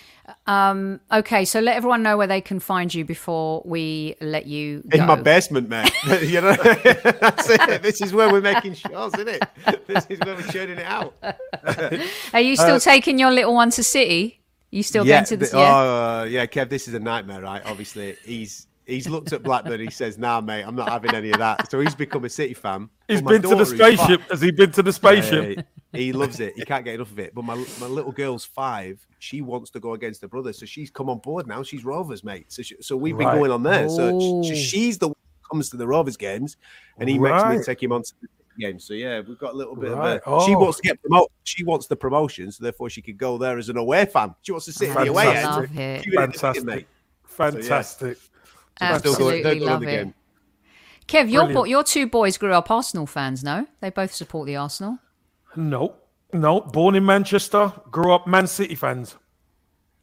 Um, okay, so let everyone know where they can find you before we let you go. In my basement, man. you know, that's it. This is where we're making shows, isn't it? This is where we're churning it out. Are you still taking your little one to City? You still yeah, going to the the- yeah? oh, uh, yeah, Kev, this is a nightmare, right? Obviously, he's he's looked at Blackburn. He says, "Nah, mate, I'm not having any of that." So he's become a City fan. He's been to the daughter is five. spaceship. Has he been to the spaceship? Uh, he loves it. He can't get enough of it. But my my little girl's five. She wants to go against her brother, so she's come on board now. She's Rovers, mate. So she, so we've been Right. going on there. So Oh. she, she's the one who comes to the Rovers games, and he makes me take him on to the games. So yeah, we've got a little bit Right. of a. She Oh. wants to get promoted. She wants the promotion, so therefore she could go there as an away fan. She wants to sit in the away end. love it. She would have Fantastic. mate. Fantastic. They're still going- Absolutely they're love it. game. Kev, your bo- your two boys grew up Arsenal fans, no? They both support the Arsenal. No, no. Born in Manchester, grew up Man City fans.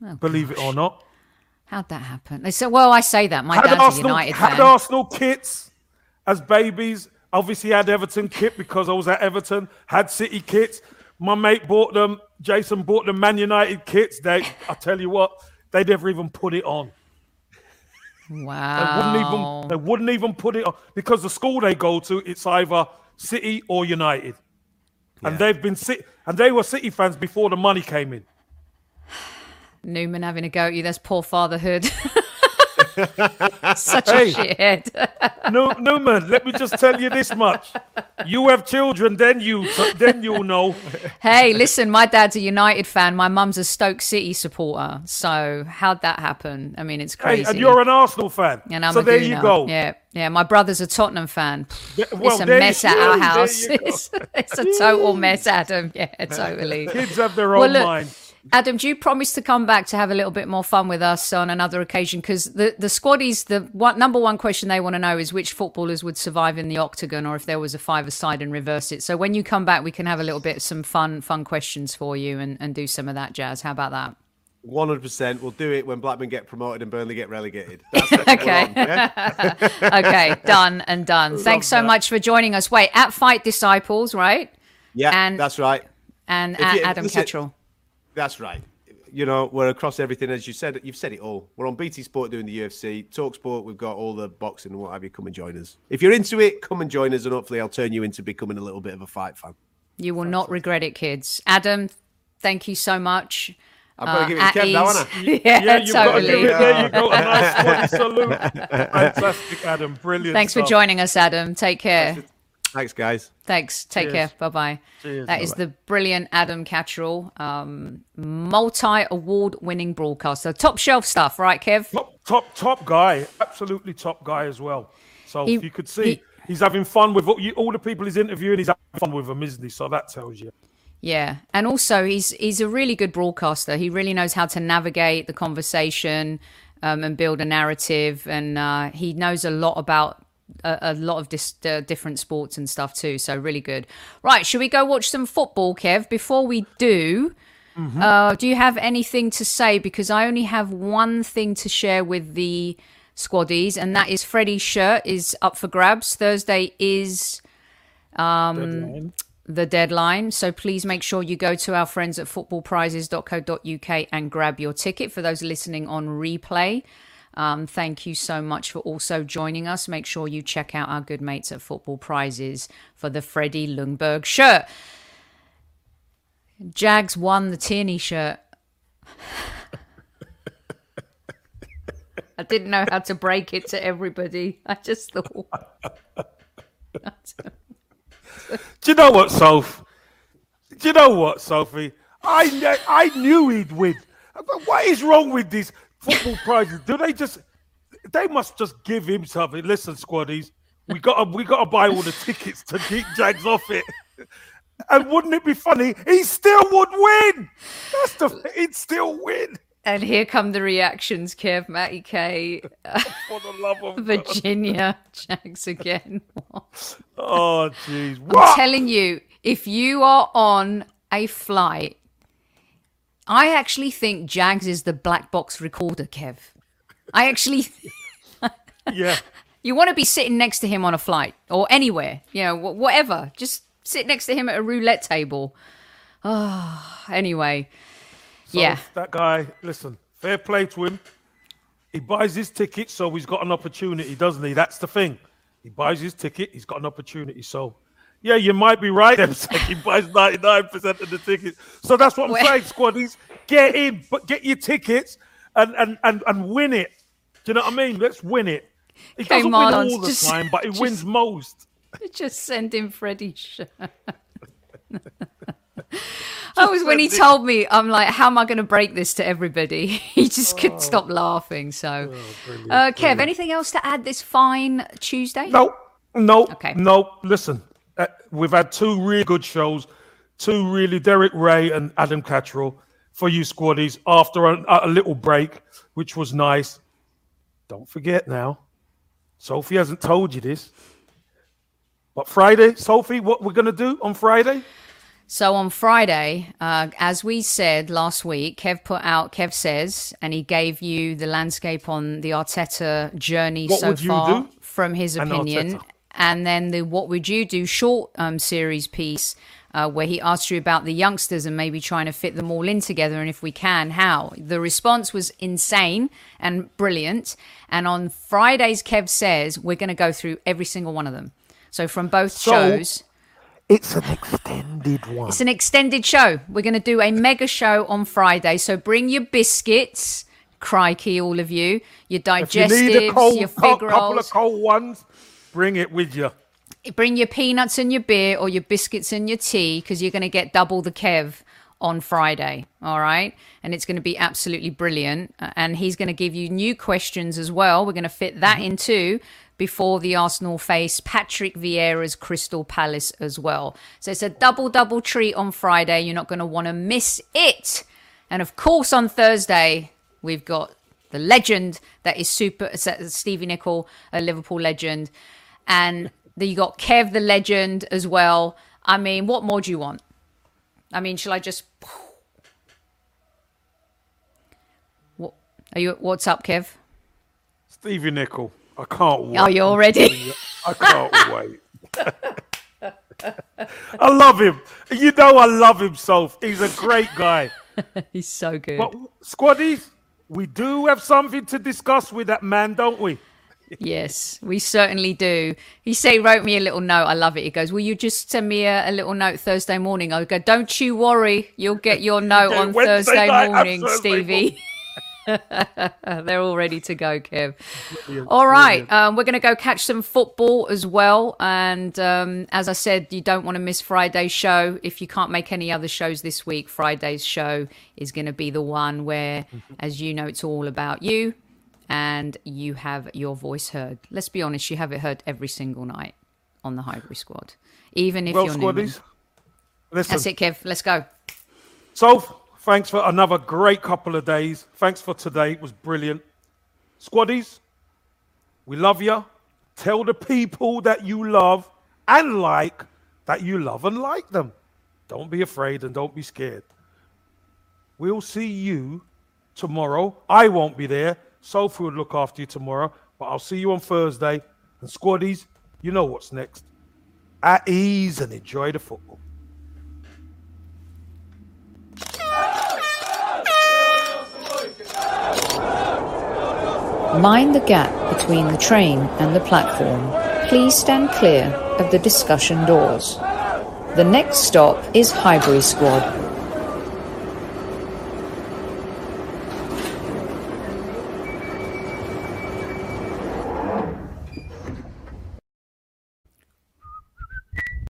Oh, Believe it or not. How'd that happen? They said, well, I say that. My had dad's a United had fan. Arsenal kits as babies. Obviously, had Everton kit because I was at Everton. Had City kits. My mate bought them. Jason bought them Man United kits. They, I tell you what, they never even put it on. They wouldn't even. They wouldn't even put it on because the school they go to, it's either City or United, and they've been City, and they were City fans before the money came in. Newman having a go at you. That's poor fatherhood. Such Hey. a shithead. No, Newman, let me just tell you this much: you have children, then you, then you'll know. hey, listen, my dad's a United fan. My mum's a Stoke City supporter. So how'd that happen? I mean, it's Hey, crazy. and you're an Arsenal fan, And I'm so a there you go. Yeah, yeah. My brother's a Tottenham fan. Well, it's a mess at our house. It's, it's a total mess, Adam. Yeah, totally. Kids have their own Well, look, mind. Adam, do you promise to come back to have a little bit more fun with us on another occasion? Because the, the squaddies, the one, number one question they want to know is which footballers would survive in the octagon or if there was a five-a-side and reverse it. So when you come back, we can have a little bit of some fun fun questions for you and, and do some of that jazz. How about that? One hundred percent. We'll do it when Blackburn get promoted and Burnley get relegated. That's Okay. on, yeah? Okay, done and done. Thanks so that. much for joining us. Wait, at Fight Disciples, right? Yeah, And- that's right. And at you- Adam listen- Ketchell. That's right. You know, we're across everything, as you said. You've said it all. We're on BT Sport doing the UFC, Talk Sport. We've got all the boxing and what have you. Come and join us. If you're into it, come and join us, and hopefully, I'll turn you into becoming a little bit of a fight fan. You will not regret it, kids. Adam, thank you so much. I've got to Uh, give it at to Kev now, ease. haven't I? yeah, you've got to totally. give it. There you go. A nice squad salute. Fantastic, Adam. Brilliant. Thanks for joining us, Adam. Take care. Thanks, guys. Thanks. Take Cheers. care. Bye bye. Cheers. That is the brilliant Adam Catterall, um, multi award winning broadcaster. Top shelf stuff, right, Kev? Top, top, top guy. Absolutely top guy as well. So He- if you could see, he- he's having fun with all, you, all the people he's interviewing. He's having fun with them, isn't he? So that tells you. Yeah, and also he's he's a really good broadcaster. He really knows how to navigate the conversation um, and build a narrative, and uh, he knows a lot about a, a lot of dis- uh, different sports and stuff too. So really good. Right, should we go watch some football, Kev? Before we do, uh, do you have anything to say? Because I only have one thing to share with the squaddies, and that is Freddie's shirt is up for grabs. Thursday is Deadline. the deadline. So please make sure you go to our friends at footballprizes.co.uk and grab your ticket. For those listening on replay, um, thank you so much for also joining us. Make sure you check out our good mates at Football Prizes for the Freddie Ljungberg shirt. Jags won the Tierney shirt. I didn't know how to break it to everybody. I just thought. Do you know what, Soph? Do you know what, Sophie? I kn- I knew he'd win. But what is wrong with these football prizes? Do they just? They must just give him something. Listen, squaddies, we got to we got to buy all the tickets to keep Jags off it. And wouldn't it be funny? He still would win. That's the. He'd still win. And here come the reactions, Kev, Matty K, For the love of. Virginia, Jags again. Oh, jeez. I'm telling you, if you are on a flight, I actually think Jags is the black box recorder, Kev. I actually, Yeah. you want to be sitting next to him on a flight or anywhere, you know, whatever. Just sit next to him at a roulette table. Oh, anyway. yeah. That guy, listen, fair play to him. He buys his ticket, so he's got an opportunity, doesn't he? That's the thing. He buys his ticket, he's got an opportunity. So, yeah, you might be right, he buys 99% of the tickets. So that's what I'm saying, squaddies. Get in, but get your tickets and, and, and, and win it. Do you know what I mean? Let's win it. He doesn't win all the just- time, but he just- wins most. Just send him shirt. That was when he told me, I'm like, how am I going to break this to everybody? He just Oh. couldn't stop laughing. So, uh, Kev, anything else to add this fine Tuesday? No, no, Okay. no. Listen, uh, we've had two really good shows, two really Derek Rae and Adam Catterall for you squaddies after a, a little break, which was nice. Don't forget now, Sophie hasn't told you this, but Friday, Sophie, what we're gonna do on Friday? So on Friday, uh, as we said last week, Kev put out Kev says, and he gave you the landscape on the Arteta journey What so far from his opinion, Arteta. And then the what would you do short um, series piece. Uh, where he asked you about the youngsters and maybe trying to fit them all in together, and if we can, how? The response was insane and brilliant. And on Fridays, Kev says we're going to go through every single one of them. So from both So- shows. It's an extended one. It's an extended show. We're going to do a mega show on Friday. So bring your biscuits, crikey, all of you. Your If you digestives, need a cold, your fig couple of rolls. cold ones, bring it with you. Bring your peanuts and your beer or your biscuits and your tea because you're going to get double the Kev on Friday. All right. And it's going to be absolutely brilliant. And he's going to give you new questions as well. We're going to fit that mm-hmm. in too before the Arsenal face Patrick Vieira's Crystal Palace as well. So it's a double, double treat on Friday. You're not going to want to miss it. And of course, on Thursday, we've got the legend that is super Stevie Nicol, a Liverpool legend. And you got Kev the legend as well. I mean, what more do you want? I mean, shall I just what are you what's up, Kev? Stevie Nicol. I can't wait. Are you all ready? I can't wait. I love him. You know I love himself. He's a great guy. He's so good. But squaddies, we do have something to discuss with that man, don't we? Yes, we certainly do. He say wrote me a little note. I love it. He goes, "Will you just send me a, a little note Thursday morning?" I go, "Don't you worry, you'll get your note on Wednesday Thursday night morning, Stevie." They're all ready to go, Kev. All right, um, we're going to go catch some football as well. And um, as I said, you don't want to miss Friday's show. If you can't make any other shows this week, Friday's show is going to be the one where, as you know, it's all about you and you have your voice heard. Let's be honest, you have it heard every single night on the Highbury squad, even if Well, you're squaddies, listen. That's it, Kev. Let's go. So, thanks for another great couple of days. Thanks for today. It was brilliant. Squaddies, we love you. Tell the people that you love and like that you love and like them. Don't be afraid and don't be scared. We'll see you tomorrow. I won't be there. Sophie will look after you tomorrow, but I'll see you on Thursday. And squaddies, you know what's next. At ease and enjoy the football. Mind the gap between the train and the platform. Please stand clear of the discussion doors. The next stop is Highbury Squad.